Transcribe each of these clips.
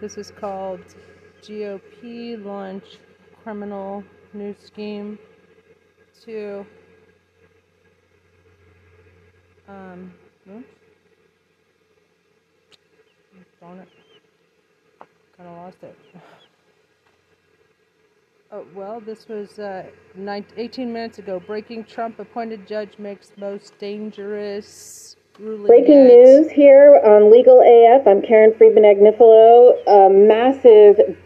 This is called GOP launch criminal new scheme to um, hmm? darn it, kind of lost it. Oh, well, this was uh, 19, 18 minutes ago. Breaking Trump appointed judge makes most dangerous. Breaking news here on Legal AF. I'm Karen Friedman Agnifilo. A massive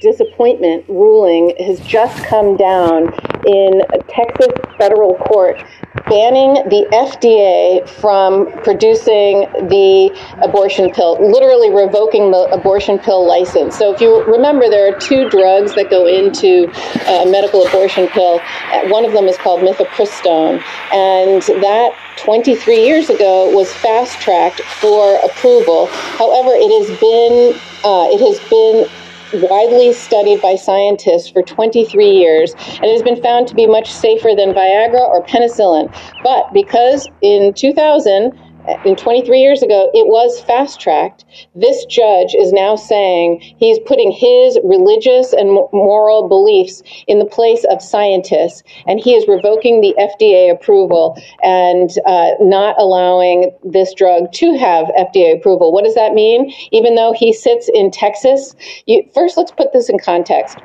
disappointment ruling has just come down in Texas federal court banning the FDA from producing the abortion pill, literally revoking the abortion pill license. So, if you remember, there are two drugs that go into a medical abortion pill. One of them is called mifepristone, and that 23 years ago was fast tracked for approval. However, it has been uh, it has been widely studied by scientists for 23 years and it has been found to be much safer than Viagra or penicillin. But because in 2000, in 23 years ago, it was fast tracked. This judge is now saying he's putting his religious and moral beliefs in the place of scientists, and he is revoking the FDA approval and uh, not allowing this drug to have FDA approval. What does that mean? Even though he sits in Texas, you, first let's put this in context.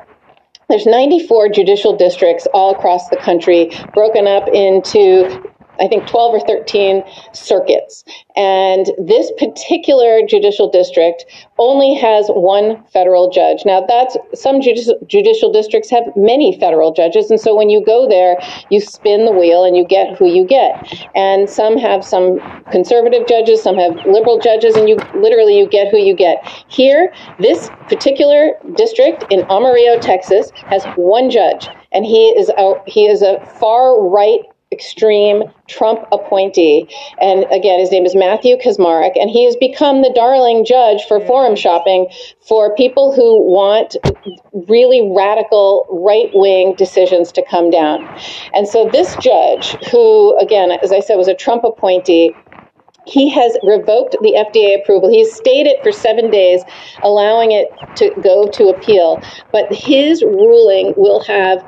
There's 94 judicial districts all across the country, broken up into I think 12 or 13 circuits. And this particular judicial district only has one federal judge. Now, that's some judicial, judicial districts have many federal judges. And so when you go there, you spin the wheel and you get who you get. And some have some conservative judges, some have liberal judges, and you literally you get who you get. Here, this particular district in Amarillo, Texas, has one judge, and he is a, he is a far right extreme Trump appointee. And again, his name is Matthew Kacsmaryk, and he has become the darling judge for forum shopping for people who want really radical right wing decisions to come down. And so this judge, who, again, as I said, was a Trump appointee, he has revoked the FDA approval. He's stayed it for seven days, allowing it to go to appeal. But his ruling will have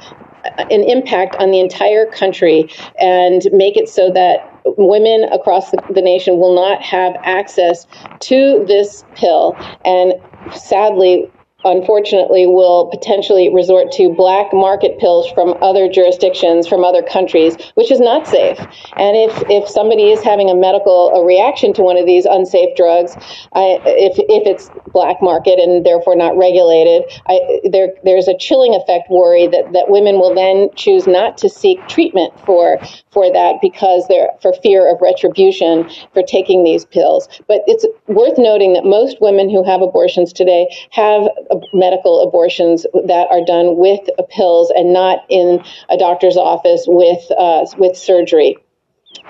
an impact on the entire country and make it so that women across the, the nation will not have access to this pill. And sadly, unfortunately, will potentially resort to black market pills from other jurisdictions, from other countries, which is not safe. And if, if somebody is having a medical a reaction to one of these unsafe drugs, I, if, if it's black market and therefore not regulated, I, there, there's a chilling effect worry that, that women will then choose not to seek treatment for, for that because they're for fear of retribution for taking these pills. But it's worth noting that most women who have abortions today have medical abortions that are done with pills and not in a doctor's office with uh, with surgery.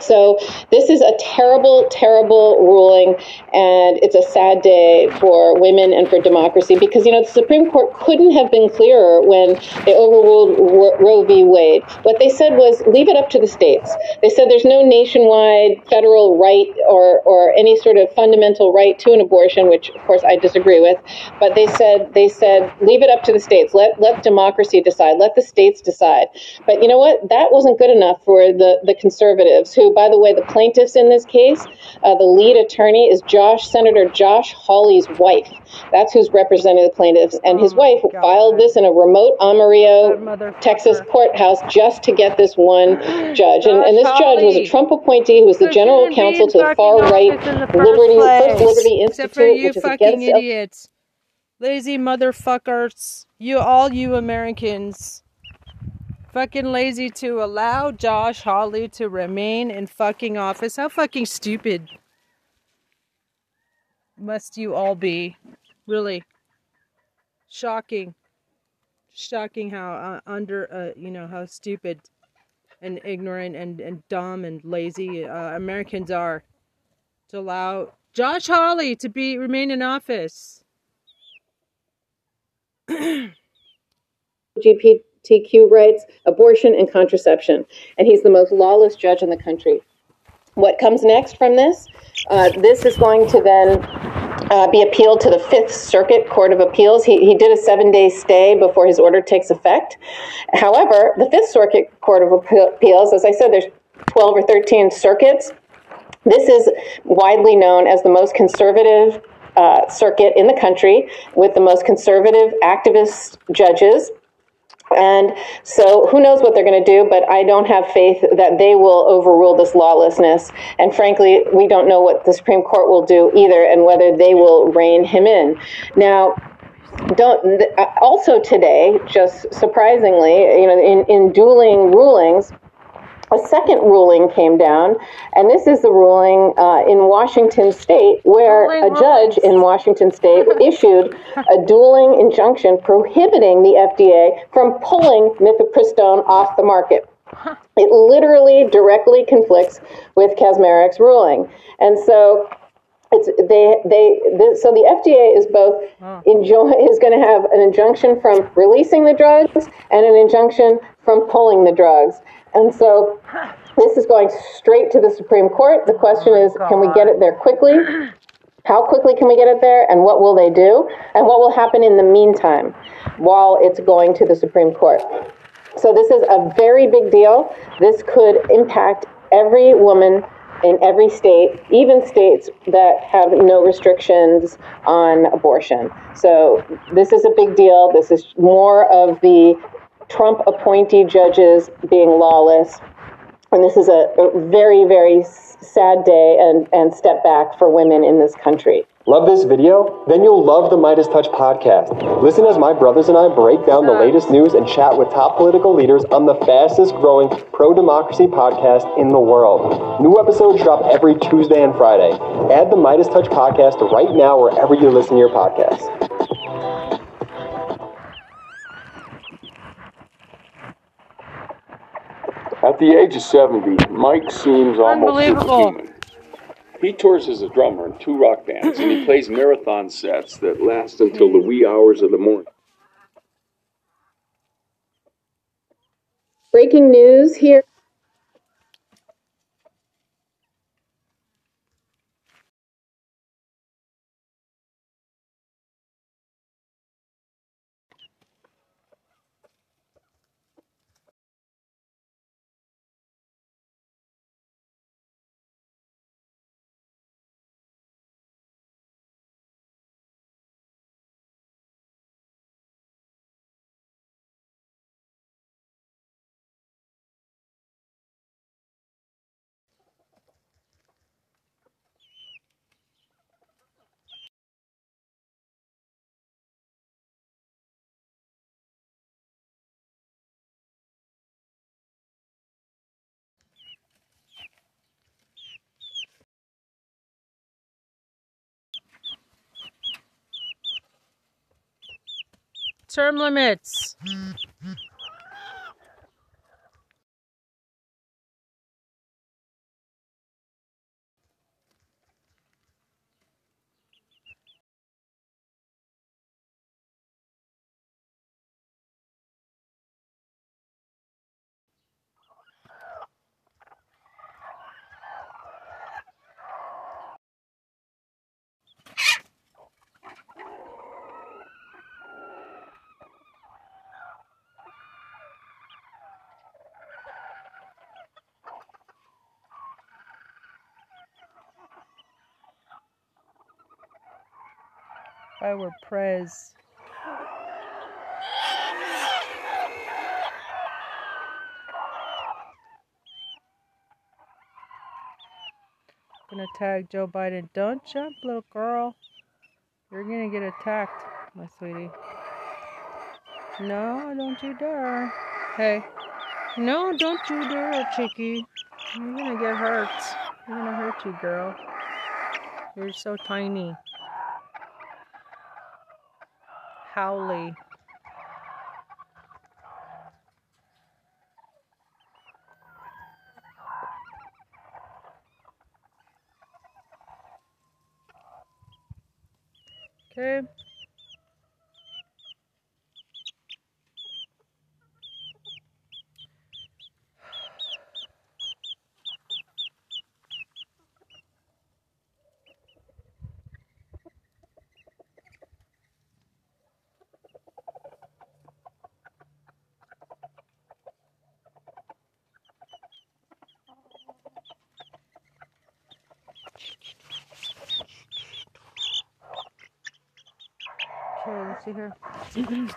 So this is a terrible, terrible ruling, and it's a sad day for women and for democracy because you know the Supreme Court couldn't have been clearer when they overruled Roe v. Wade. What they said was leave it up to the states. They said there's no nationwide federal right or or any sort of fundamental right to an abortion, which of course I disagree with. But they said they said leave it up to the states. Let let democracy decide. Let the states decide. But you know what? That wasn't good enough for the the conservatives who by the way, the plaintiffs in this case, uh, the lead attorney is Josh, Senator Josh Hawley's wife. That's who's representing the plaintiffs. And his Oh wife God. filed this in a remote Amarillo, Texas courthouse just to get this one judge. And, and this judge was a Trump appointee who was the general counsel to the far right the Liberty. First Liberty Except for Institute, you which is fucking idiots. Lazy motherfuckers. You, all you Americans. Fucking lazy to allow Josh Hawley to remain in fucking office. How fucking stupid must you all be? Really. Shocking. Shocking how uh, under, uh, you know, how stupid and ignorant and, and dumb and lazy uh, Americans are to allow Josh Hawley to be remain in office. LGBTQ rights, abortion, and contraception. And he's the most lawless judge in the country. What comes next from this? Uh, this is going to then uh, be appealed to the Fifth Circuit Court of Appeals. He, he did a seven day stay before his order takes effect. However, the Fifth Circuit Court of Appeals, as I said, there's 12 or 13 circuits. This is widely known as the most conservative uh, circuit in the country with the most conservative activist judges. And so who knows what they're going to do, but I don't have faith that they will overrule this lawlessness. And frankly, we don't know what the Supreme Court will do either and whether they will rein him in. Now, don't uh, also today, just surprisingly, you know, in, in dueling rulings, a second ruling came down, and this is the ruling uh, in Washington state where a judge rulings. in Washington state issued a dueling injunction prohibiting the FDA from pulling mifepristone off the market. It literally directly conflicts with Kacsmaryk's ruling, and so it's they they the, so the FDA is both enjoy is going to have an injunction from releasing the drugs and an injunction from pulling the drugs, and so this is going straight to the Supreme Court. The question oh is, can we get it there quickly? How quickly can we get it there, and what will they do, and what will happen in the meantime while it's going to the Supreme Court? So this is a very big deal. This could impact every woman in every state, even states that have no restrictions on abortion. So this is a big deal. This is more of the Trump appointee judges being lawless. And this is a, a very, very sad day and, and step back for women in this country. Love this video? Then you'll love the Midas Touch podcast. Listen as my brothers and I break down the latest news and chat with top political leaders on the fastest growing pro democracy podcast in the world. New episodes drop every Tuesday and Friday. Add the Midas Touch podcast right now wherever you listen to your podcasts. At the age of 70, Mike seems almost Unbelievable. superhuman. He tours as a drummer in two rock bands and he plays marathon sets that last until the wee hours of the morning. Breaking news here. Term limits. If I were Prez. Gonna tag Joe Biden. Don't jump, little girl. You're gonna get attacked, my sweetie. No, don't you dare. Hey. No, don't you dare, chickie. You're gonna get hurt. You're gonna hurt you, girl. You're so tiny. Hawley. Okay. Okay, let's see here.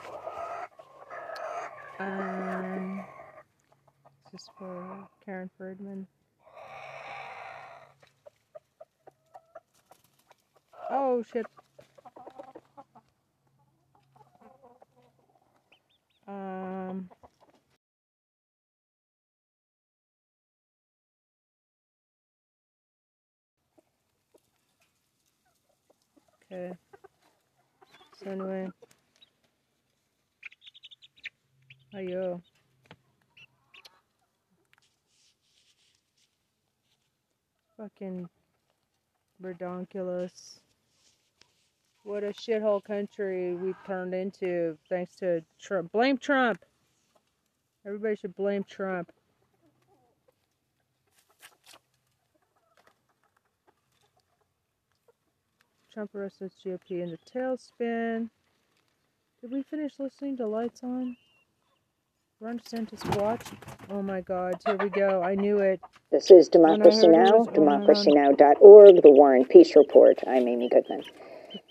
um, this is for Karen Friedman. Oh shit. Um. Okay. So anyway. Ayo. Fucking redonkulous. What a shithole country we've turned into thanks to Trump. Blame Trump. Everybody should blame Trump. Trump arrested GOP in the tailspin. Did we finish listening to Lights On? Ron DeSantis watch? Oh my god, here we go. I knew it. This is Democracy Now!, democracynow.org, the War and Peace Report. I'm Amy Goodman.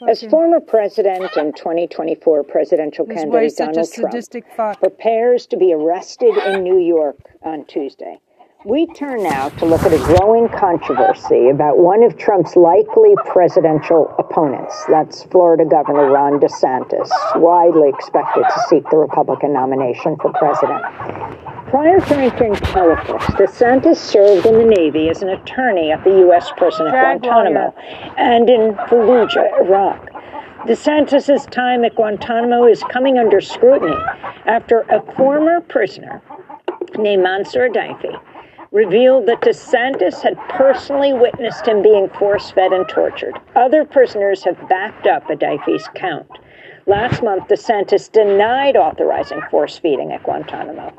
As former president and 2024 presidential candidate Donald Trump prepares to be arrested in New York on Tuesday, we turn now to look at a growing controversy about one of Trump's likely presidential opponents. That's Florida Governor Ron DeSantis, widely expected to seek the Republican nomination for president. Prior to entering politics, DeSantis served in the Navy as an attorney at the U.S. prison at Guantanamo and in Fallujah, Iraq. DeSantis' time at Guantanamo is coming under scrutiny after a former prisoner named Mansour Adayfi revealed that DeSantis had personally witnessed him being force fed and tortured. Other prisoners have backed up Daifi's count. Last month, DeSantis denied authorizing force feeding at Guantanamo.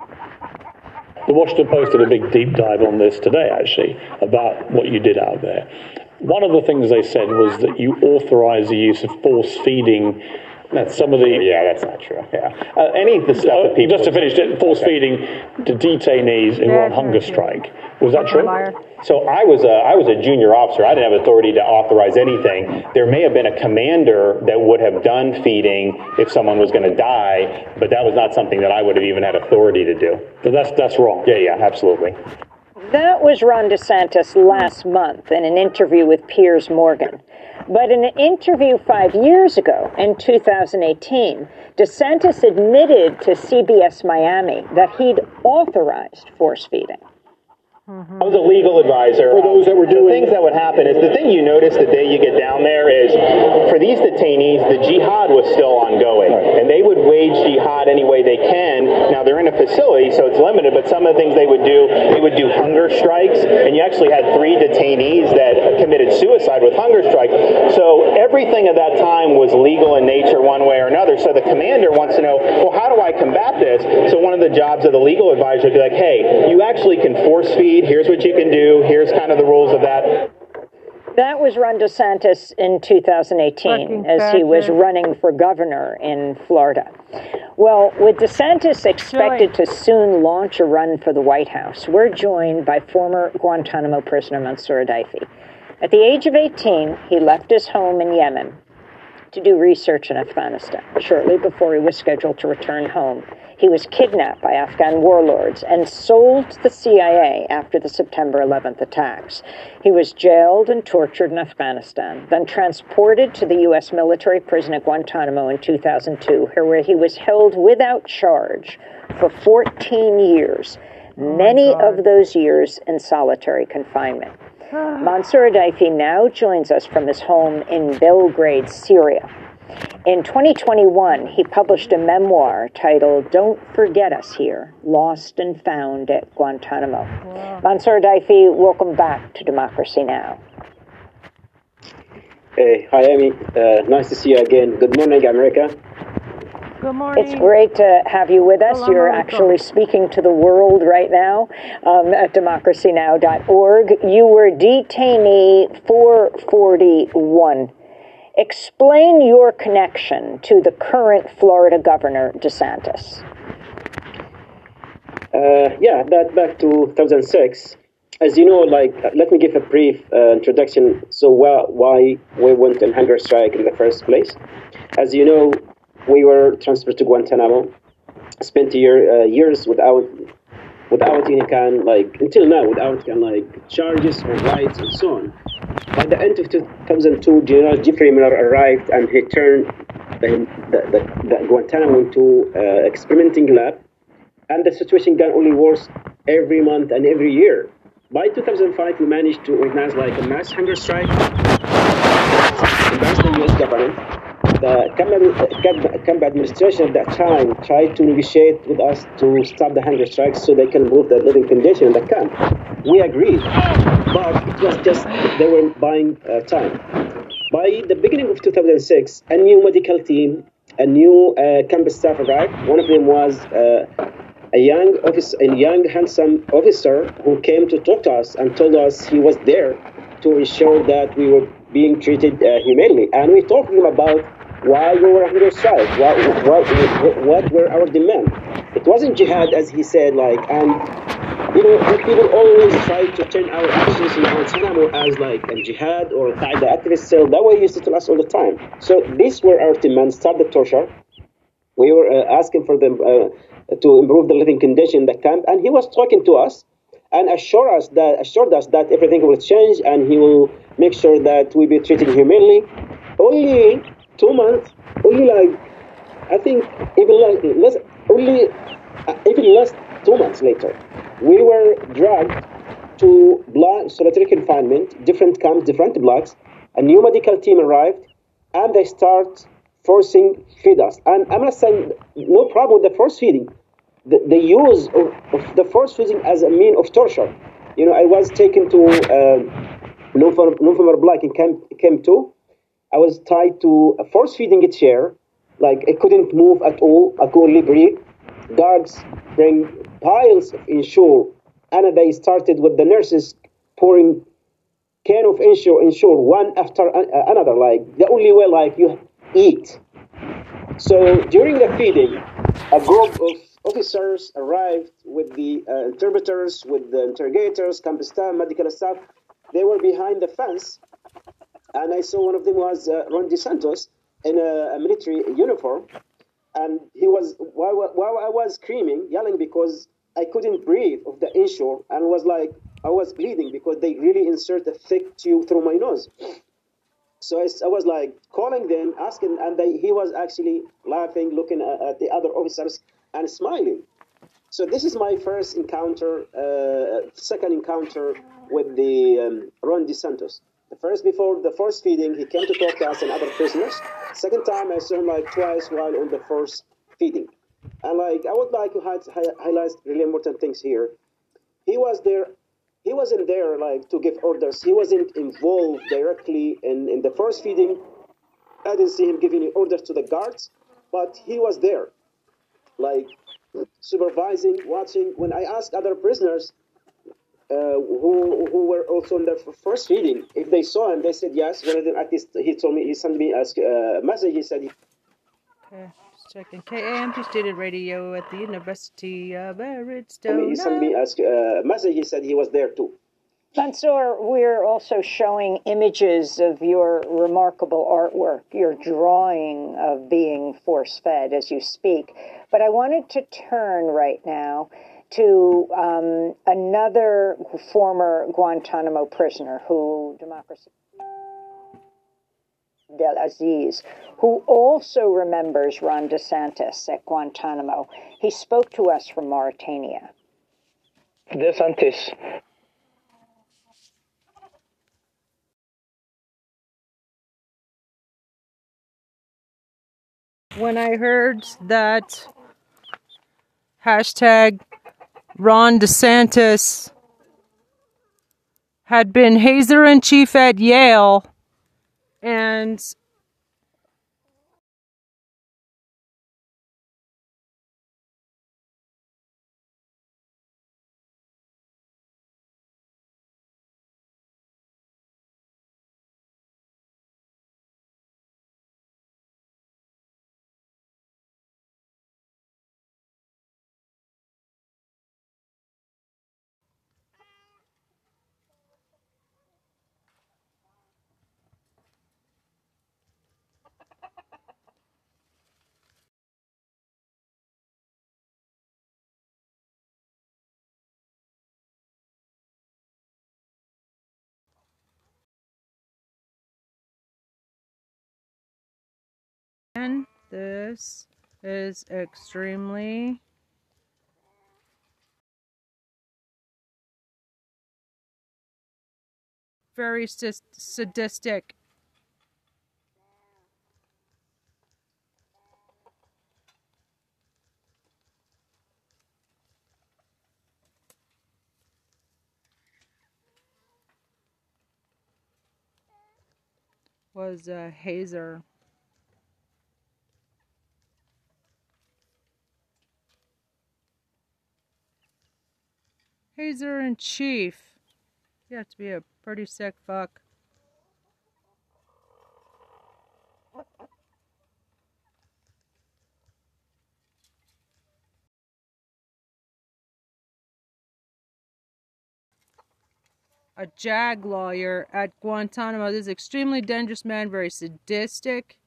The Washington Post did a big deep dive on this today, actually, about what you did out there. One of the things they said was that you authorized the use of force feeding. That's some of the. Yeah, that's not true. Yeah, uh, any of the stuff that people Just to finish, it, force feeding to detainees who were on hunger yeah, yeah. strike. Was that true? So I was a I was a junior officer. I didn't have authority to authorize anything. There may have been a commander that would have done feeding if someone was going to die, but that was not something that I would have even had authority to do. But that's that's wrong. Yeah, yeah, absolutely. That was Ron DeSantis last month in an interview with Piers Morgan. But in an interview five years ago, in 2018, DeSantis admitted to CBS Miami that he'd authorized force feeding. I was a legal advisor. For those that were doing things that would happen is the thing you notice the day you get down there is for these detainees, the jihad was still ongoing, and they would wage jihad any way they can. Now they're in a facility, so it's limited. But some of the things they would do, they would do hunger strikes, and you actually had three detainees that committed suicide with hunger strikes. So everything at that time was legal in nature, one way or another. So the commander wants to know, well, how do I combat this? So one of the jobs of the legal advisor would be like, hey, you actually can force feed. Here's what you can do. Here's kind of the rules of that. That was Ron DeSantis in 2018 as he was running for governor in Florida. Well, with DeSantis expected to soon launch a run for the White House, we're joined by former Guantanamo prisoner Mansour Adayfi. At the age of 18, he left his home in Yemen to do research in Afghanistan. Shortly before he was scheduled to return home, he was kidnapped by Afghan warlords and sold to the CIA after the September 11th attacks. He was jailed and tortured in Afghanistan, then transported to the U.S. military prison at Guantanamo in 2002, where he was held without charge for 14 years, oh many of those years in solitary confinement. Mansour Adayfi now joins us from his home in Belgrade, Serbia. In 2021, he published a memoir titled Don't Forget Us Here Lost and Found at Guantanamo. Mansour Adayfi, welcome back to Democracy Now! Hey, hi Amy. Uh, nice to see you again. Good morning, America. Good morning. It's great to have you with us. Hello, You're welcome. actually speaking to the world right now um, at democracynow.org. You were detainee 441. Explain your connection to the current Florida Governor DeSantis. Uh, yeah, that back to 2006. as you know, like let me give a brief uh, introduction. So why, why we went on hunger strike in the first place? As you know, we were transferred to Guantanamo, spent year, uh, years without without any kind like until now without kind like charges or rights and so on. By the end of 2002, General Jeffrey Miller arrived and he turned the, the, the, the Guantanamo into uh, experimenting lab, and the situation got only worse every month and every year. By 2005, we managed to organize like a mass hunger strike against the U.S. government. The Camp administration at that time tried to negotiate with us to stop the hunger strikes so they can improve the living condition in the camp. We agreed, but it was just they were buying uh, time. By the beginning of 2006, a new medical team, a new uh, camp staff arrived. One of them was uh, a young officer, a young handsome officer who came to talk to us and told us he was there to ensure that we were being treated uh, humanely. And we talked to him about why we were under strike, what, what, what were our demands. It wasn't jihad, as he said, like, and you know, people always try to turn our actions in Guantanamo as like a jihad or a Qaeda activist cell. That way used to tell us all the time. So these were our demands: stop the torture. We were uh, asking for them uh, to improve the living condition in the camp, and he was talking to us and assure us that assured us that everything will change and he will make sure that we be treated humanely. Only two months, only like I think even like less, only uh, even less two months later, we were dragged to solitary confinement, different camps, different blocks. A new medical team arrived, and they start forcing feed us. And I'm not saying no problem with the force feeding. The, the use of, of, the force feeding as a mean of torture. You know, I was taken to uh, November Black in Camp, camp 2. I was tied to a force feeding a chair. Like, I couldn't move at all. I could only breathe. Guards bring piles of Ensure, and they started with the nurses pouring can of Ensure, Ensure one after another. Like, the only way, like, you eat. So during the feeding, a group of officers arrived with the uh, interpreters, with the interrogators, camp staff, medical staff. They were behind the fence, and I saw one of them was uh, Ron DeSantis in a, a, military uniform, and he was while, while I was screaming, yelling because I couldn't breathe of the Ensure, and was like I was bleeding because they really insert a thick tube through my nose. So I, I, was like calling them, asking, and they, he was actually laughing, looking at, at, the other officers and smiling. So this is my first encounter, uh, second encounter with the um, Ron DeSantis. The first before the first feeding, he came to talk to us and other prisoners. Second time, I saw him like twice while on the first feeding. And like I would like to highlight really important things here. He was there he wasn't there like to give orders. He wasn't involved directly in, in the first feeding. I didn't see him giving orders to the guards, but he was there, like supervising, watching. When I asked other prisoners who who were also in the first reading, if they saw him, they said yes. One of them at least he told me he sent me a uh, message. He said. He, okay. Checking KAMP student radio at the University of Arizona. He sent me a uh, message. He said he was there too. Mansour, we're also showing images of your remarkable artwork, your drawing of being force fed as you speak. But I wanted to turn right now to um, another former Guantanamo prisoner who democracy. Del Aziz, who also remembers Ron DeSantis at Guantanamo. He spoke to us from Mauritania. DeSantis when I heard that hashtag Ron DeSantis had been Hazer in chief at Yale and This is extremely very sadistic. was a Hazer. Hazer in chief. You have to be a pretty sick fuck. a JAG lawyer at Guantanamo. This extremely dangerous man, very sadistic.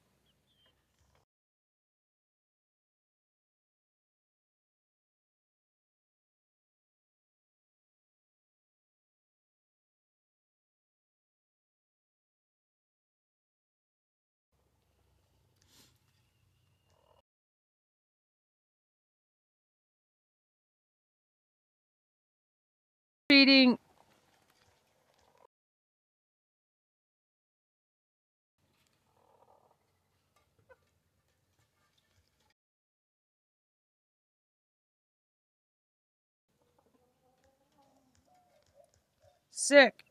Sick.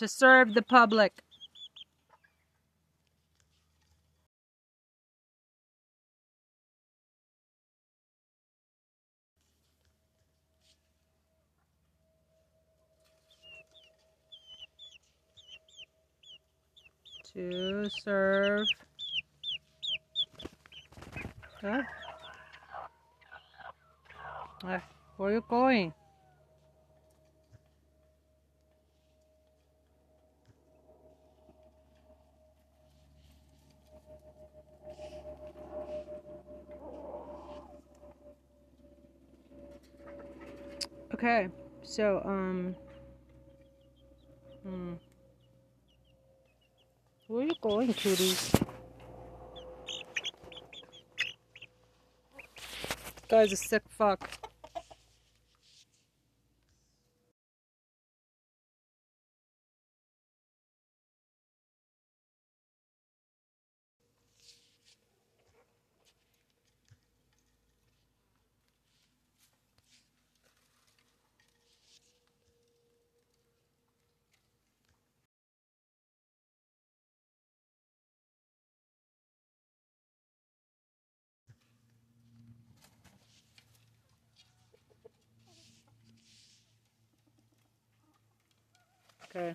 To serve the public. To serve. Huh? Uh, where are you going? Okay, so, um, hmm. Where are you going, cuties? Guy's a sick fuck. Okay.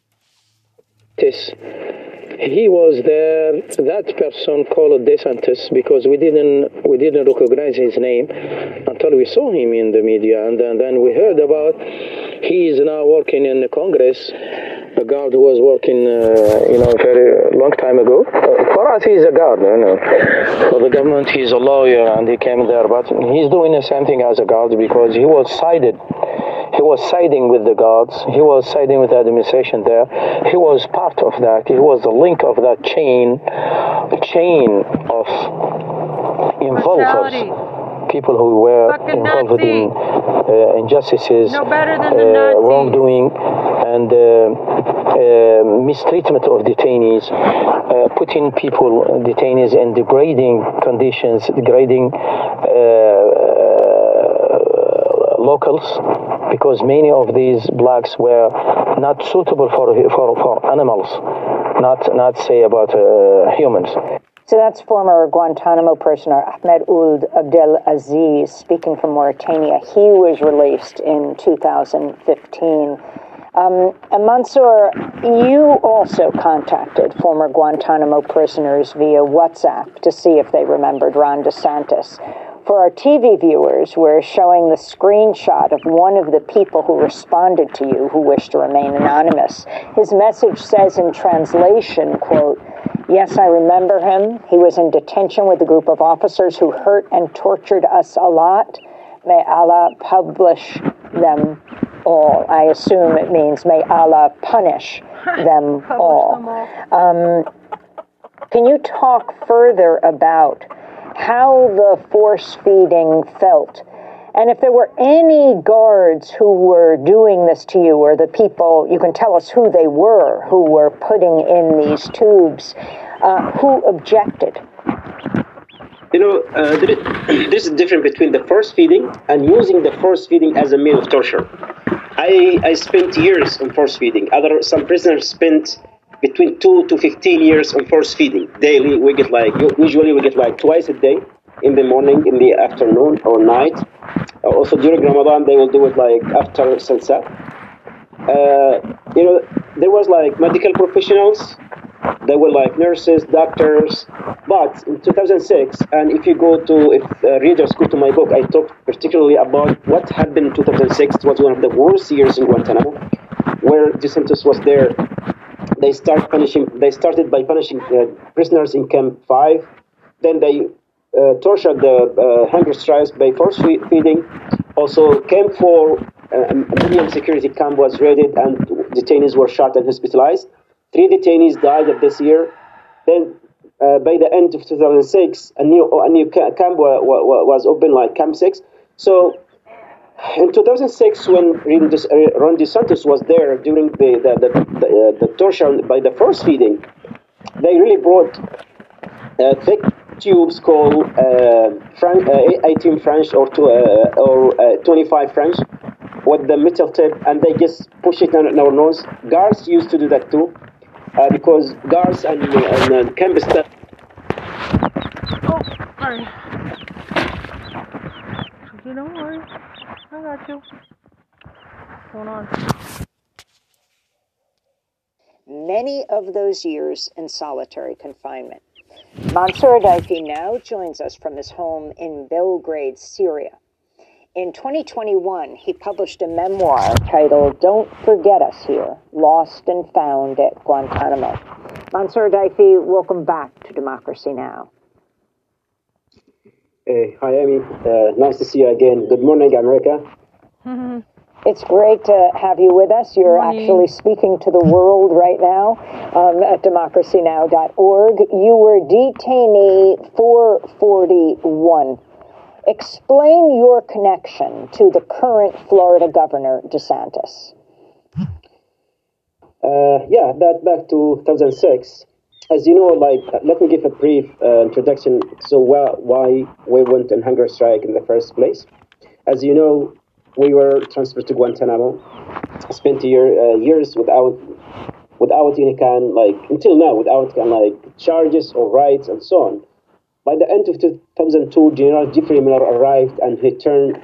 He was there. That person called DeSantis because we didn't we didn't recognize his name until we saw him in the media, and then, then we heard about he is now working in the Congress. A guard who was working, uh, you know, a very long time ago. Uh, for us, he's a guard, you know. For the government, he's a lawyer, and he came there, but he's doing the same thing as a guard because he was sided he was siding with the guards. He was siding with the administration there. He was part of that. He was the link of that chain, chain of involvers, people who were Fucking involved Nazi. in uh, injustices, No better than the uh, wrongdoing, and uh, uh, mistreatment of detainees, uh, putting people, detainees, in degrading conditions, degrading. Uh, locals because many of these blacks were not suitable for for, for animals, not not say about uh, humans. So that's former Guantanamo prisoner Ahmed Ould Abdel Aziz speaking from Mauritania. He was released in 2015 Um, and Mansour, you also contacted former Guantanamo prisoners via WhatsApp to see if they remembered Ron DeSantis. For our TV viewers, we're showing the screenshot of one of the people who responded to you who wished to remain anonymous. His message says in translation, quote, Yes, I remember him. He was in detention with a group of officers who hurt and tortured us a lot. May Allah publish them all. I assume it means may Allah punish them all. Um, can you talk further about how the force feeding felt? And if there were any guards who were doing this to you, or the people, you can tell us who they were, who were putting in these tubes, uh, who objected? You know, uh, this is different between the force feeding and using the force feeding as a means of torture. I, I spent years on force feeding. Other some prisoners spent between two to fifteen years on force feeding daily. We get like usually we get like twice a day, in the morning, in the afternoon, or night. Uh, also during Ramadan, they will do it like after sunset. Uh, you know, there was like medical professionals they were like nurses, doctors. But in 2006, and if you go to, if uh, readers go to my book, I talk particularly about what happened in 2006. It was one of the worst years in Guantanamo, where DeSantis was there. They start punishing. They started by punishing prisoners in Camp Five. Then they uh, tortured the uh, hunger strikes by force feeding. Also, Camp Four, uh, a medium security camp was raided, and detainees were shot and hospitalized. Three detainees died of this year. Then, uh, by the end of 2006, a new a new camp was opened, like Camp Six. So, in 2006, when Ron DeSantis was there during the the the, the, uh, the torture by the force feeding, they really brought uh, thick tubes called uh, French, uh, 18 French or, two, uh, or uh, 25 French with the metal tip, and they just push it on our nose. Guards used to do that too uh, because guards and, and uh, campus. Oh, sorry. Don't worry. I got you. Going on? Many of those years in solitary confinement. Mansour Adayfi now joins us from his home in Belgrade, Serbia. In 2021, he published a memoir titled Don't Forget Us Here Lost and Found at Guantanamo. Mansour Adayfi, welcome back to Democracy Now! Hey, hi, Amy. Uh, nice to see you again. Good morning, America. Mm-hmm. It's great to have you with us. You're actually speaking to the world right now um, at democracynow.org. You were detainee 441 Explain your connection to the current Florida Governor DeSantis. Uh, yeah, that back to 2006. As you know, like, let me give a brief uh, introduction. So, wh- why we went on hunger strike in the first place? As you know, we were transferred to Guantanamo. Spent year, uh, years without without any kind, like until now, without kind like charges or rights and so on. By the end of 2002, General Jeffrey Miller arrived and he turned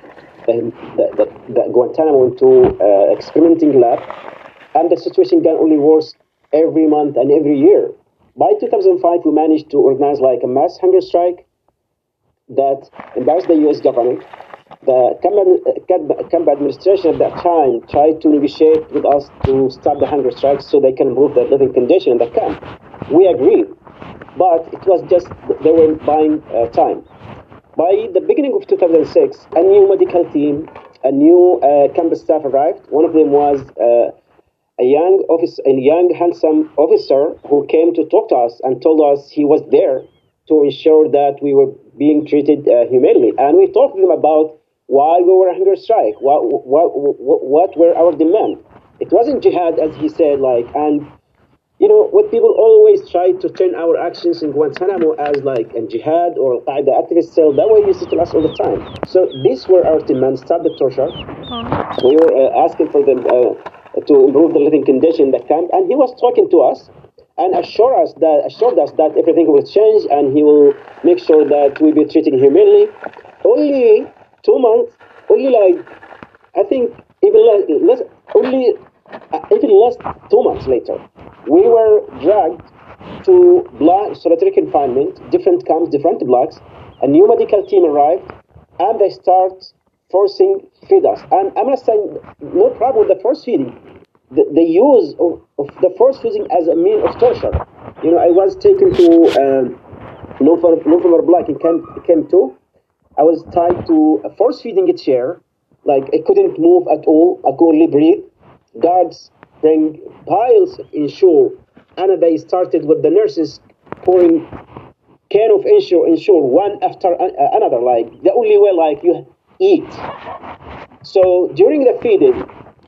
um, the, the, the, Guantanamo into uh, experimenting lab, and the situation got only worse every month and every year. By 2005, we managed to organize like a mass hunger strike that embarrassed the U.S. government. The camp administration at that time tried to negotiate with us to stop the hunger strikes so they can improve the living condition in the camp. We agreed but it was just they were buying uh, time. By the beginning of 2006, a new medical team, a new uh, staff arrived. One of them was uh, a young office, a young handsome officer who came to talk to us and told us he was there to ensure that we were being treated uh, humanely. And we talked to them about why we were hunger strike, what, what, what, what were our demands. It wasn't jihad, as he said, like, and you know, what people always try to turn our actions in Guantanamo as like a jihad or Al-Qaeda activist cell, that way used to tell us all the time. So these were our demands, stop the torture. Uh-huh. We were uh, asking for them uh, to improve the living condition in the camp, and he was talking to us and assured us that assured us that everything will change and he will make sure that we'll be treated humanely. Only two months, only like I think even less, less only uh, even less, two months later, we were dragged to block, solitary confinement, different camps, different blocks. A new medical team arrived, and they start forcing feed us. And I'm not saying no problem with the force feeding. The, the use of, of the force feeding as a mean of torture. You know, I was taken to um, November Black in camp, camp 2. I was tied to a force feeding a chair. Like I couldn't move at all. I could only breathe. Guards bring piles of ensure, and they started with the nurses pouring can of ensure, ensure one after another. Like the only way, like you eat. So during the feeding,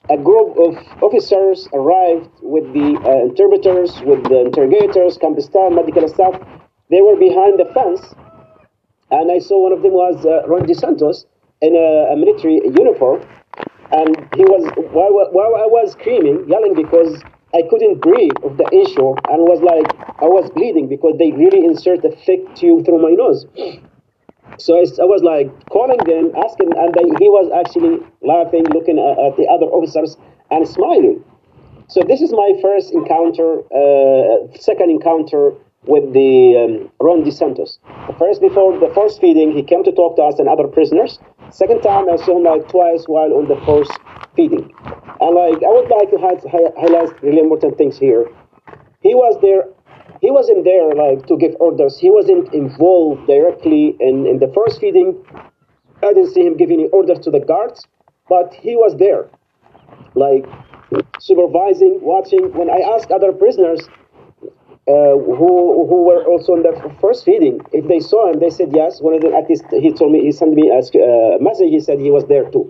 a group of officers arrived with the uh, interpreters, with the interrogators, camp staff, medical staff. They were behind the fence, and I saw one of them was uh, Ron DeSantis in a, a military uniform, and he was while, while I was screaming, yelling because I couldn't breathe of the issue, and was like I was bleeding because they really insert a thick tube through my nose. So I, was like calling them, asking, and they, he was actually laughing, looking at, at, the other officers and smiling. So this is my first encounter, uh, second encounter with the um, Ron DeSantis. First, before the first feeding, he came to talk to us and other prisoners. Second time, I saw him like twice while on the first feeding. And like, I would like to highlight really important things here. He was there he wasn't there like to give orders. He wasn't involved directly in, in the first feeding. I didn't see him giving any orders to the guards, but he was there, like supervising, watching. When I asked other prisoners uh, who who were also in the first feeding if they saw him, they said yes. One of them, at least, he told me he sent me a uh, message. He said he was there too.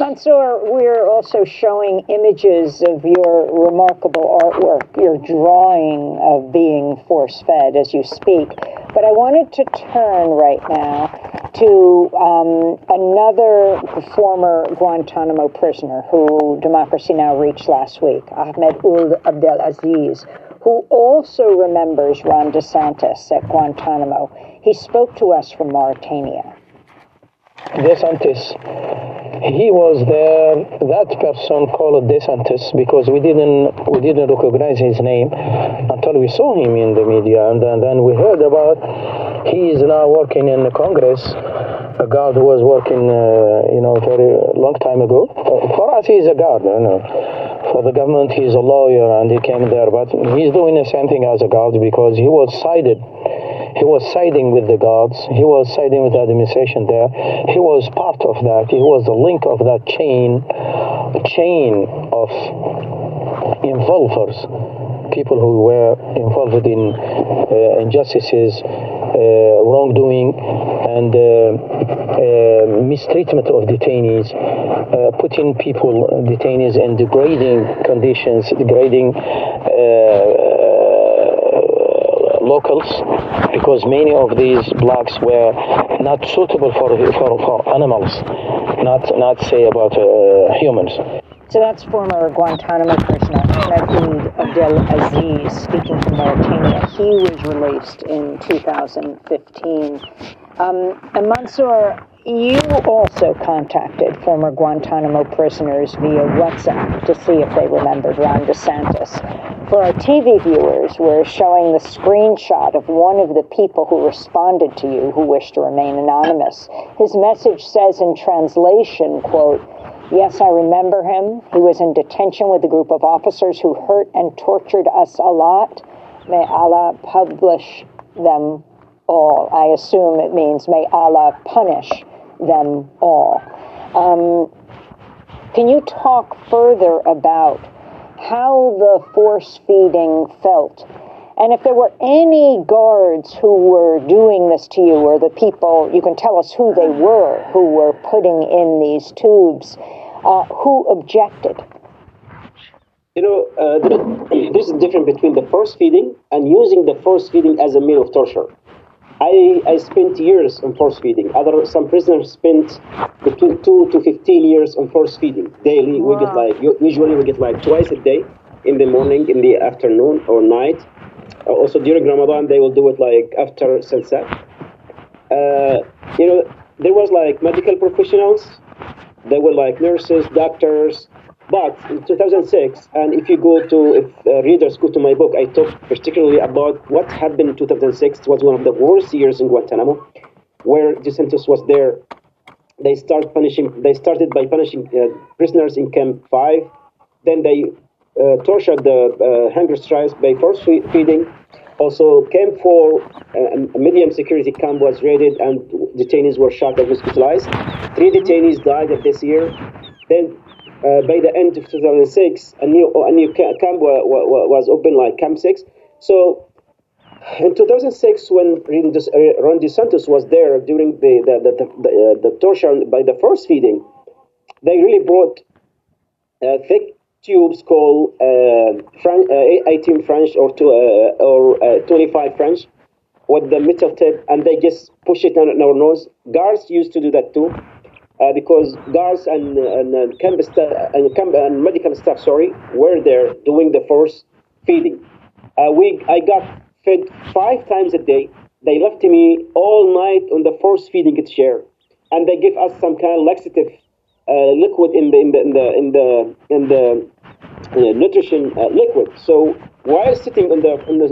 Mansour, we're also showing images of your remarkable artwork, your drawing of being force fed as you speak. But I wanted to turn right now to um, another former Guantanamo prisoner who Democracy Now! reached last week, Ahmed Ould Abdelaziz, who also remembers Ron DeSantis at Guantanamo. He spoke to us from Mauritania. DeSantis. He was there. That person called DeSantis because we didn't we didn't recognize his name until we saw him in the media, and then, we heard about he is now working in the Congress. A guard who was working, uh, you know, very long time ago. For us, he's a guard. You know. For the government, he's a lawyer, and he came there, but he's doing the same thing as a guard because he was cited he was siding with the guards. He was siding with the administration there. He was part of that. He was the link of that chain, chain of involvers, people who were involved in uh, injustices, uh, wrongdoing, and uh, uh mistreatment of detainees, uh, putting people, detainees, in degrading conditions, degrading uh, locals because many of these blocks were not suitable for, for, for animals, not, not say about uh, humans. So that's former Guantanamo prisoner Ahmed Abdel Aziz speaking from Mauritania. He was released in 2015. Um, and Mansour, you also contacted former Guantanamo prisoners via WhatsApp to see if they remembered Ron DeSantis. For our TV viewers, we're showing the screenshot of one of the people who responded to you who wished to remain anonymous. His message says in translation, quote, Yes, I remember him. He was in detention with a group of officers who hurt and tortured us a lot. May Allah publish them all. I assume it means may Allah punish them all. Um, can you talk further about how the force feeding felt? And if there were any guards who were doing this to you, or the people, you can tell us who they were who were putting in these tubes, uh, who objected? You know, uh, this is different between the force feeding and using the force feeding as a mean of torture. I, I spent years on force feeding. Other some prisoners spent between two to fifteen years on force feeding daily. Wow. We get like usually we get like twice a day, in the morning, in the afternoon, or night. Uh, also during Ramadan, they will do it like after sunset. Uh, you know, there was like medical professionals. There were like nurses, doctors, But in 2006, and if you go to, if uh, readers go to my book, I talk particularly about what happened in 2006. It was one of the worst years in Guantanamo, where DeSantis was there. They start punishing. They started by punishing uh, prisoners in Camp Five. Then they uh, tortured the uh, hunger strikes by force feeding. Also, Camp 4, a medium security camp was raided and detainees were shot and hospitalized. Three detainees died of this year. Then, uh, by the end of 2006, a new, a new camp was opened, like Camp 6. So, in 2006, when Ron DeSantis was there during the, the, the, the, uh, the torture by the force feeding, they really brought uh, thick tubes called uh, French, uh, 18 French or, two, uh, or uh, 25 French with the metal tip and they just push it down on our nose. Guards used to do that too uh, because guards and, and, and, campus and, camp and medical staff sorry, were there doing the force feeding. Uh, we, I got fed five times a day. They left me all night on the force feeding chair and they give us some kind of laxative uh, liquid in the in the in the in the, in the uh, nutrition uh, liquid. So while sitting on the on the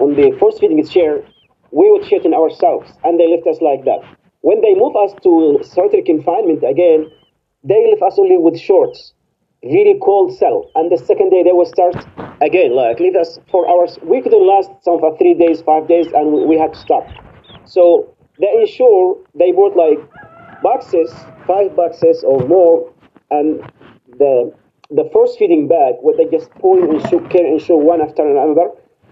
on the force feeding chair, we would shit in ourselves, and they left us like that. When they move us to solitary confinement again, they leave us only with shorts, really cold cell. And the second day they will start again, like leave us for hours. We couldn't last some for three days, five days, and we had to stop. So they ensure they brought like boxes five boxes or more, and the the first feeding bag, where they just pour and show, care and show one after another,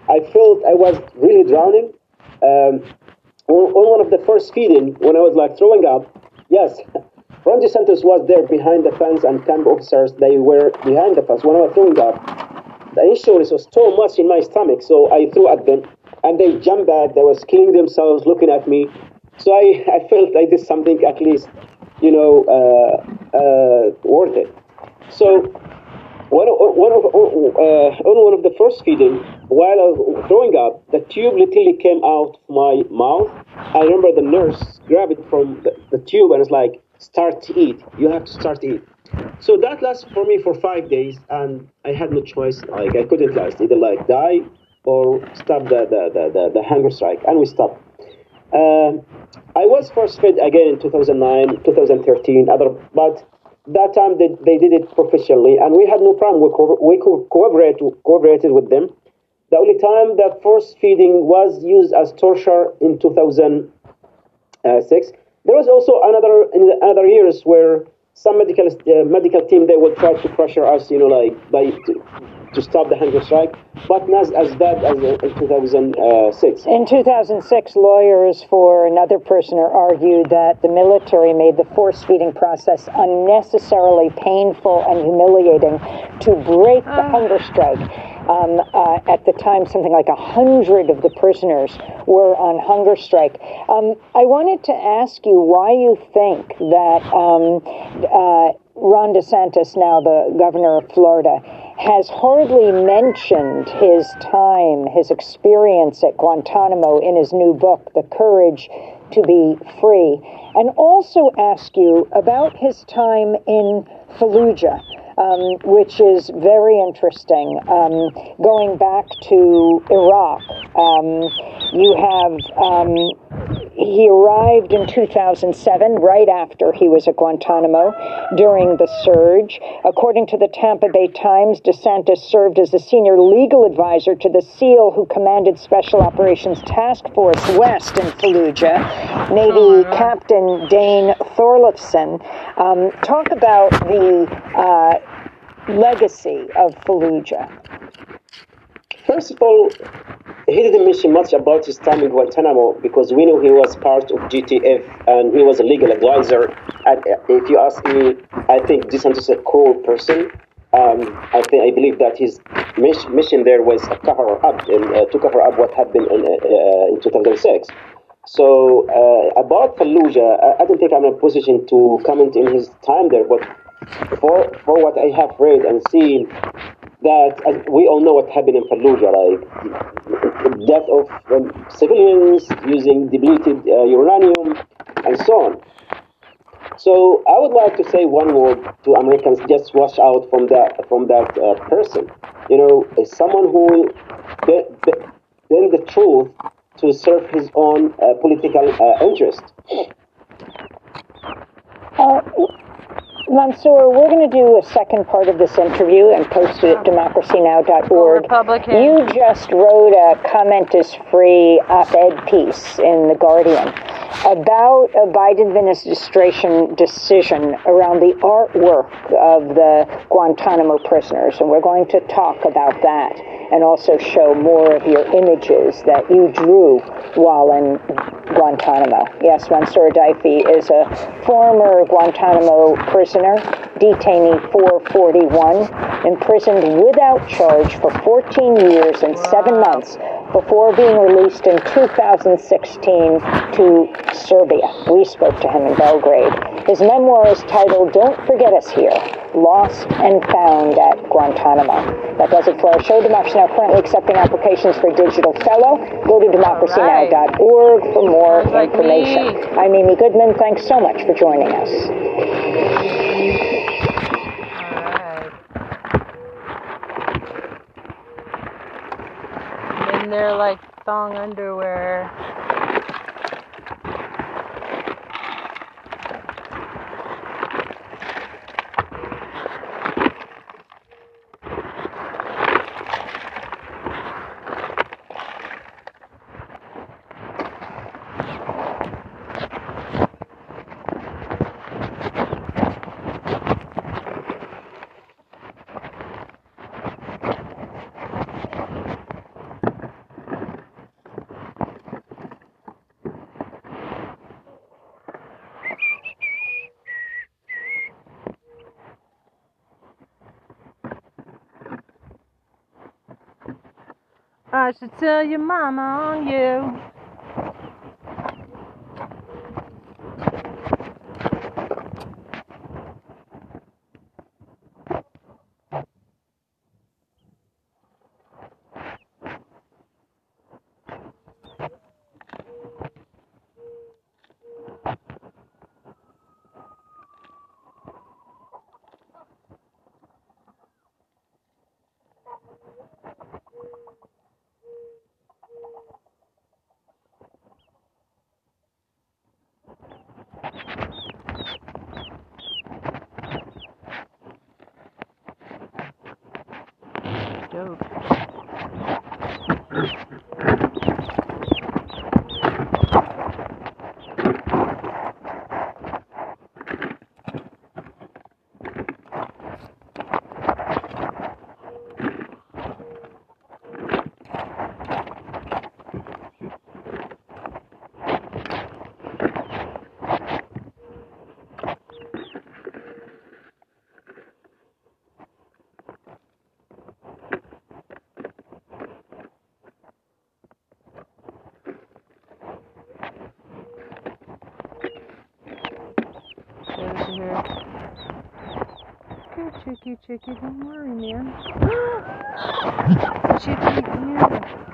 I felt I was really drowning. Um, on, on, one of the first feeding, when I was like throwing up, yes, Ron DeSantis was there behind the fence and camp officers, they were behind the fence. When I was throwing up, the insurance was so much in my stomach, so I threw at them, and they jumped back. They was killing themselves, looking at me. So I, I felt I did something at least you know, uh, uh, worth it. So one one of, uh, on one of the first feeding, while I was throwing up, the tube literally came out of my mouth. I remember the nurse grabbed it from the, the tube and was like, start to eat. You have to start to eat. So that lasted for me for five days, and I had no choice. Like I couldn't last, either like die or stop the the, the, the, the hunger strike, and we stopped. Uh, I was first fed again in 2009, 2013, other, but that time they, they did it professionally, and we had no problem. We, co- we co- cooperate, cooperated with them. The only time that force feeding was used as torture in 2006. There was also another in the other years where some medical uh, medical team they would try to pressure us, you know, like by to stop the hunger strike, but not as bad as in 2006. In 2006, lawyers for another prisoner argued that the military made the force feeding process unnecessarily painful and humiliating to break the ah. hunger strike. Um, uh, at the time, something like a hundred of the prisoners were on hunger strike. Um, I wanted to ask you why you think that um, uh, Ron DeSantis, now the governor of Florida, has hardly mentioned his time, his experience at Guantanamo in his new book, The Courage to Be Free, and also ask you about his time in Fallujah. Um, which is very interesting. Um, going back to Iraq, um, you have um, he arrived in 2007, right after he was at Guantanamo during the surge. According to the Tampa Bay Times, DeSantis served as the senior legal advisor to the SEAL who commanded Special Operations Task Force West in Fallujah, Navy Captain Dane Thorleifson. Um, talk about the uh, legacy of Fallujah. First of all, he didn't mention much about his time in Guantanamo because we know he was part of GTF and he was a legal advisor. And if you ask me, I think DeSantis is a cool person. Um, I think I believe that his mission there was a cover up and, uh, to cover up what happened in, uh, in 2006. So uh, about Fallujah, I, I, don't think I'm in a position to comment in his time there, but for for what I have read and seen, that uh, we all know what happened in Fallujah, like death of um, civilians using depleted uh, uranium and so on. So I would like to say one word to Americans: just watch out from that from that uh, person. You know, someone who will bend the truth to serve his own uh, political uh, interest. Mansour, we're going to do a second part of this interview and post it at democracynow.org. Republican. You just wrote a comment is free op ed piece in The Guardian about a Biden administration decision around the artwork of the Guantanamo prisoners, and we're going to talk about that and also show more of your images that you drew while in Guantanamo. Yes, Mansour Adayfi is a former Guantanamo prisoner, detainee 441, imprisoned without charge for 14 years and seven months before being released in 2016 to Serbia. We spoke to him in Belgrade. His memoir is titled Don't Forget Us Here Lost and Found at Guantanamo. That does it for our show. Democracy Now! currently accepting applications for a Digital Fellow. Go to democracynow.org for more information. I'm Amy Goodman. Thanks so much for joining us. In their like thong underwear. I should tell your mama on you. Dope. There's here. Good chicky chicky, don't worry, man. chicky, come.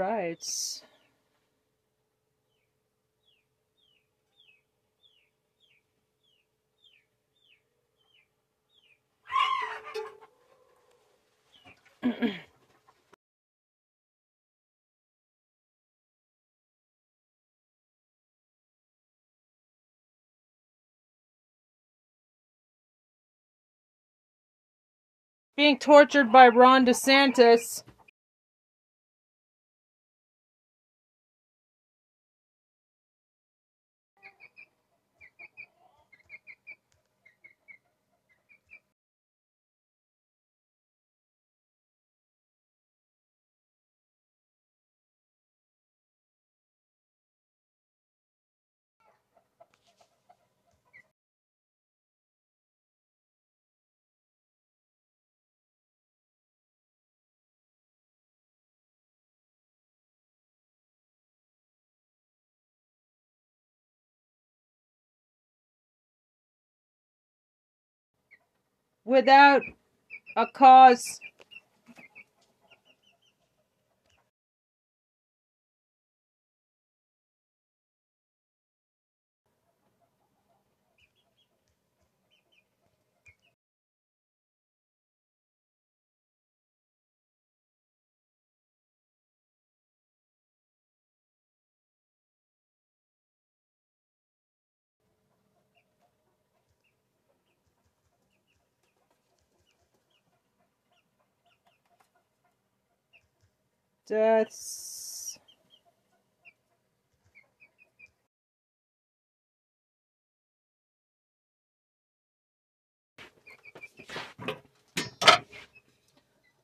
rights. Being tortured by Ron DeSantis. Without a cause. Deaths.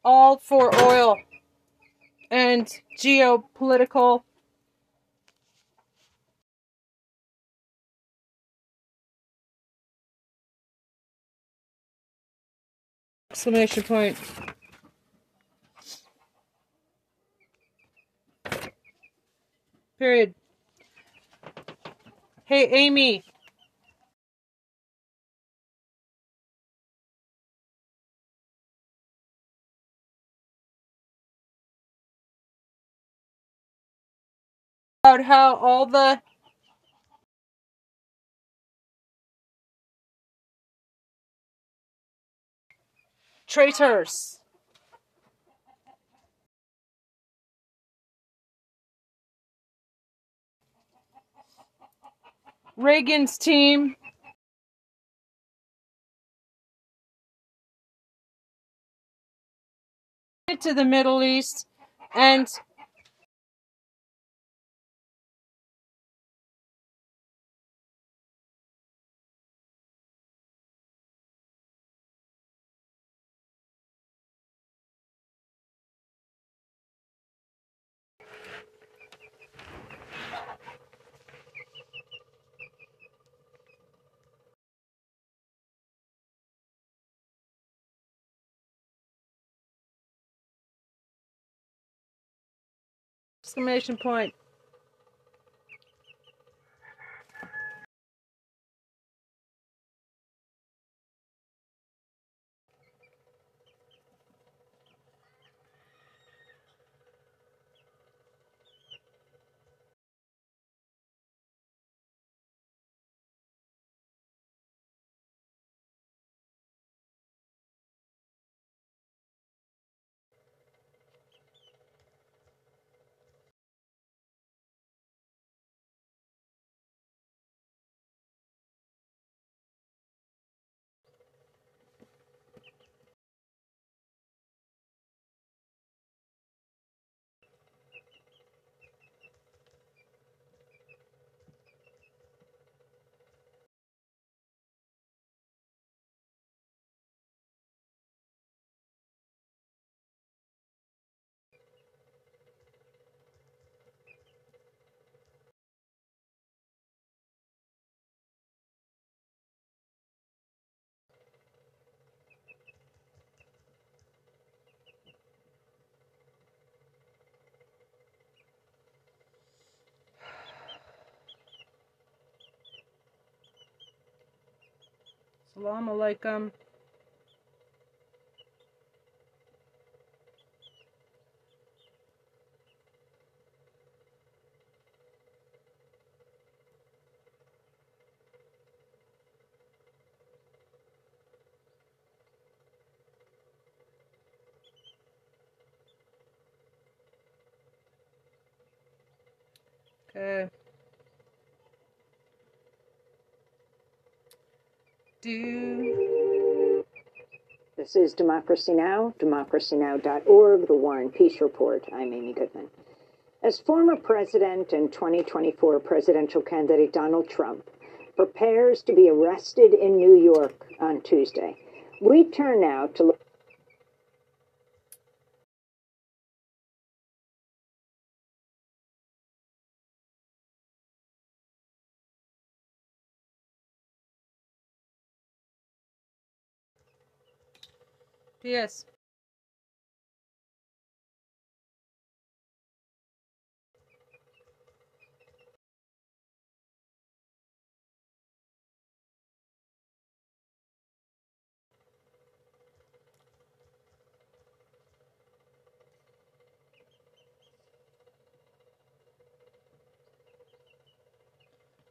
All for oil and geopolitical exclamation point. Period. Hey, Amy. About how all the traitors Reagan's team. To the Middle East and exclamation point. Salam alaikum. Okay. Do. This is Democracy Now!, democracynow.org, The War and Peace Report. I'm Amy Goodman. As former president and 2024 presidential candidate Donald Trump prepares to be arrested in New York on Tuesday, we turn now to look. P.S.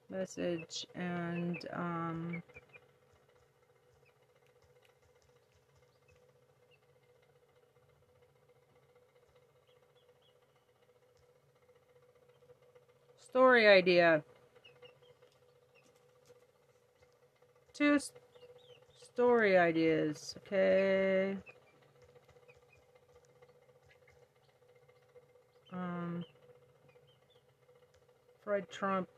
Message and um story idea. Two story ideas, okay? Um, Fred Trump.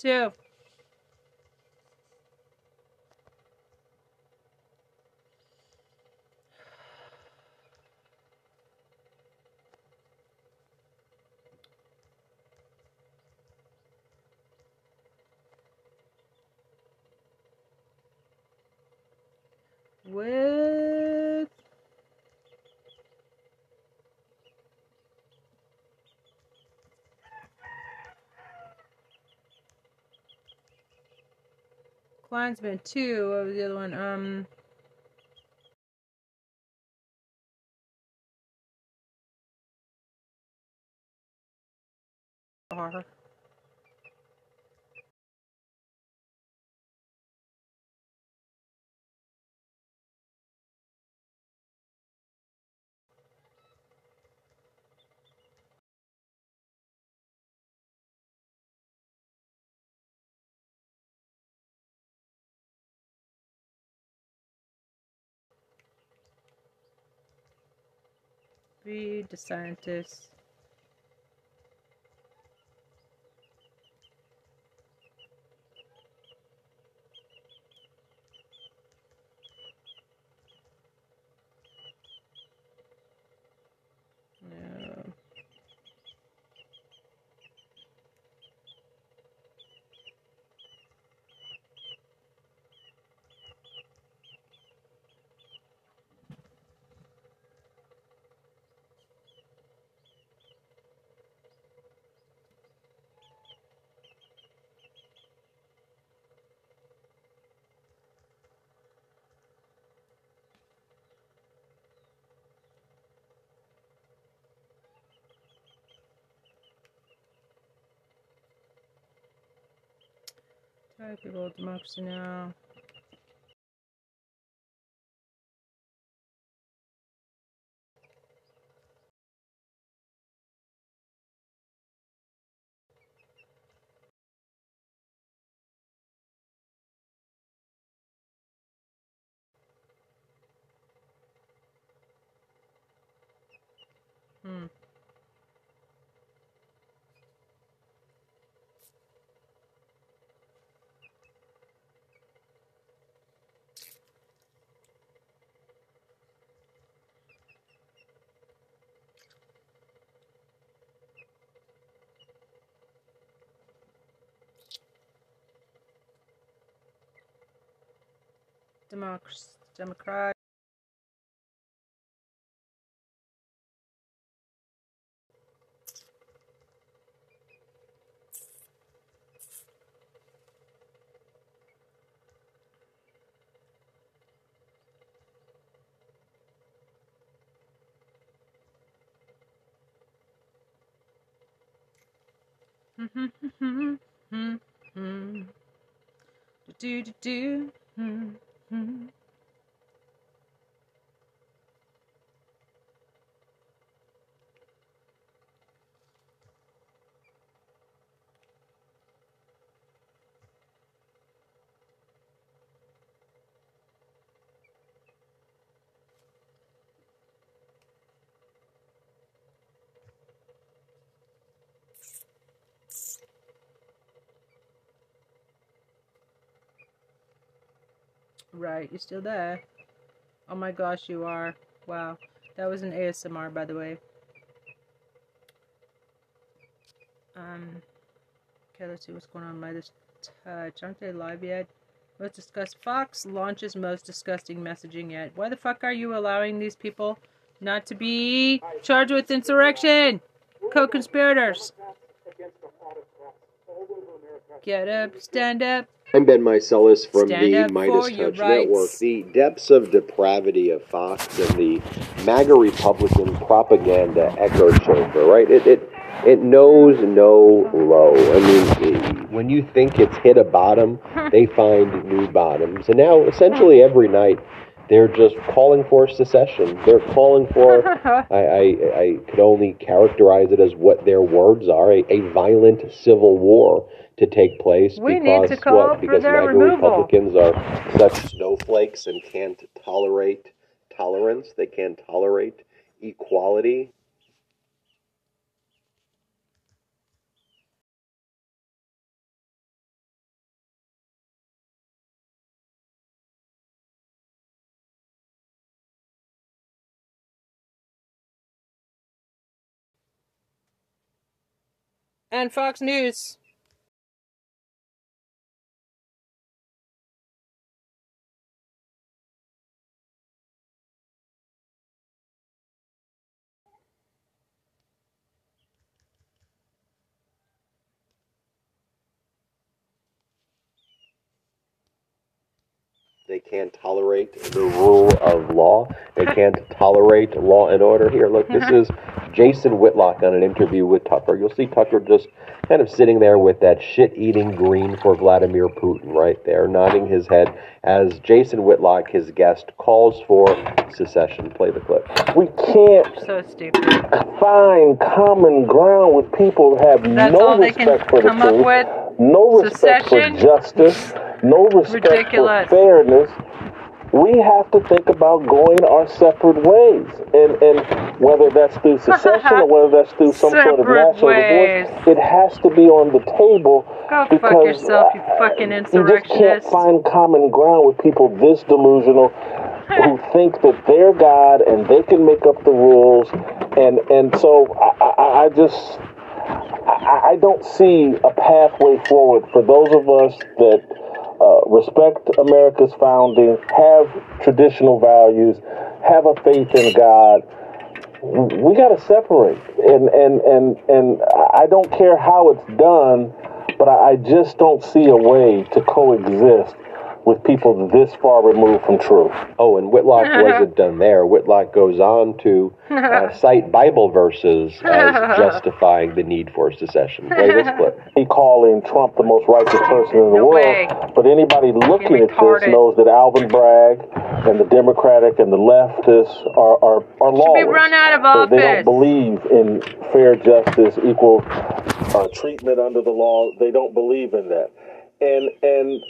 Two. With Klansman two. What was the other one? Um. DeSantis. No. Sorry, people. Democracy now. democratic do do do hmm. Right, you're still there. Oh my gosh, you are. Wow. That was an ASMR, by the way. Um, okay, let's see what's going on. Midas Touch. Aren't they live yet? Most discussed. Fox launches most disgusting messaging yet. Why the fuck are you allowing these people not to be charged with insurrection? Co-conspirators. Get up, stand up. I'm Ben Meiselas from Stand the Midas Touch. Network. The depths of depravity of Fox and the MAGA Republican propaganda echo chamber, right? It it it knows no low. I mean, it- when you think it's hit a bottom, they find new bottoms, and now essentially every night they're just calling for secession. They're calling for. I, I I could only characterize it as what their words are: a, a violent civil war to take place We because what? Because MAGA. Republicans are such snowflakes and can't tolerate tolerance. They can't tolerate equality. And Fox News. They can't tolerate the rule of law. They can't tolerate law and order. Here, look, this is Jason Whitlock on an interview with Tucker. You'll see Tucker just kind of sitting there with that shit eating green for Vladimir Putin right there, nodding his head as Jason Whitlock, his guest, calls for secession. Play the clip. We can't So stupid. find common ground with people who have That's no all they can respect for the come up truth, with? no respect Secession? for justice, no respect Ridiculous. for fairness. We have to think about going our separate ways, and and whether that's through secession or whether that's through some sort of national ways. divorce, it has to be on the table. Go fuck yourself, you uh, fucking you just can't insurrectionist. find common ground with people this delusional who think that they're God and they can make up the rules, and and so I, I, I just I, I don't see a pathway forward for those of us that uh, respect America's founding, have traditional values, have a faith in God. We got to separate, and and and and I don't care how it's done, but I I just don't see a way to coexist with people this far removed from truth. Oh, and Whitlock wasn't done there. Whitlock goes on to uh, cite Bible verses as justifying the need for secession. Play this clip. He calling Trump the most righteous person in the No world, way. but anybody looking at this knows that Alvin Bragg and the Democratic and the leftists are are, are lawless. run out of So They don't believe in fair justice, equal uh, treatment under the law. They don't believe in that. And and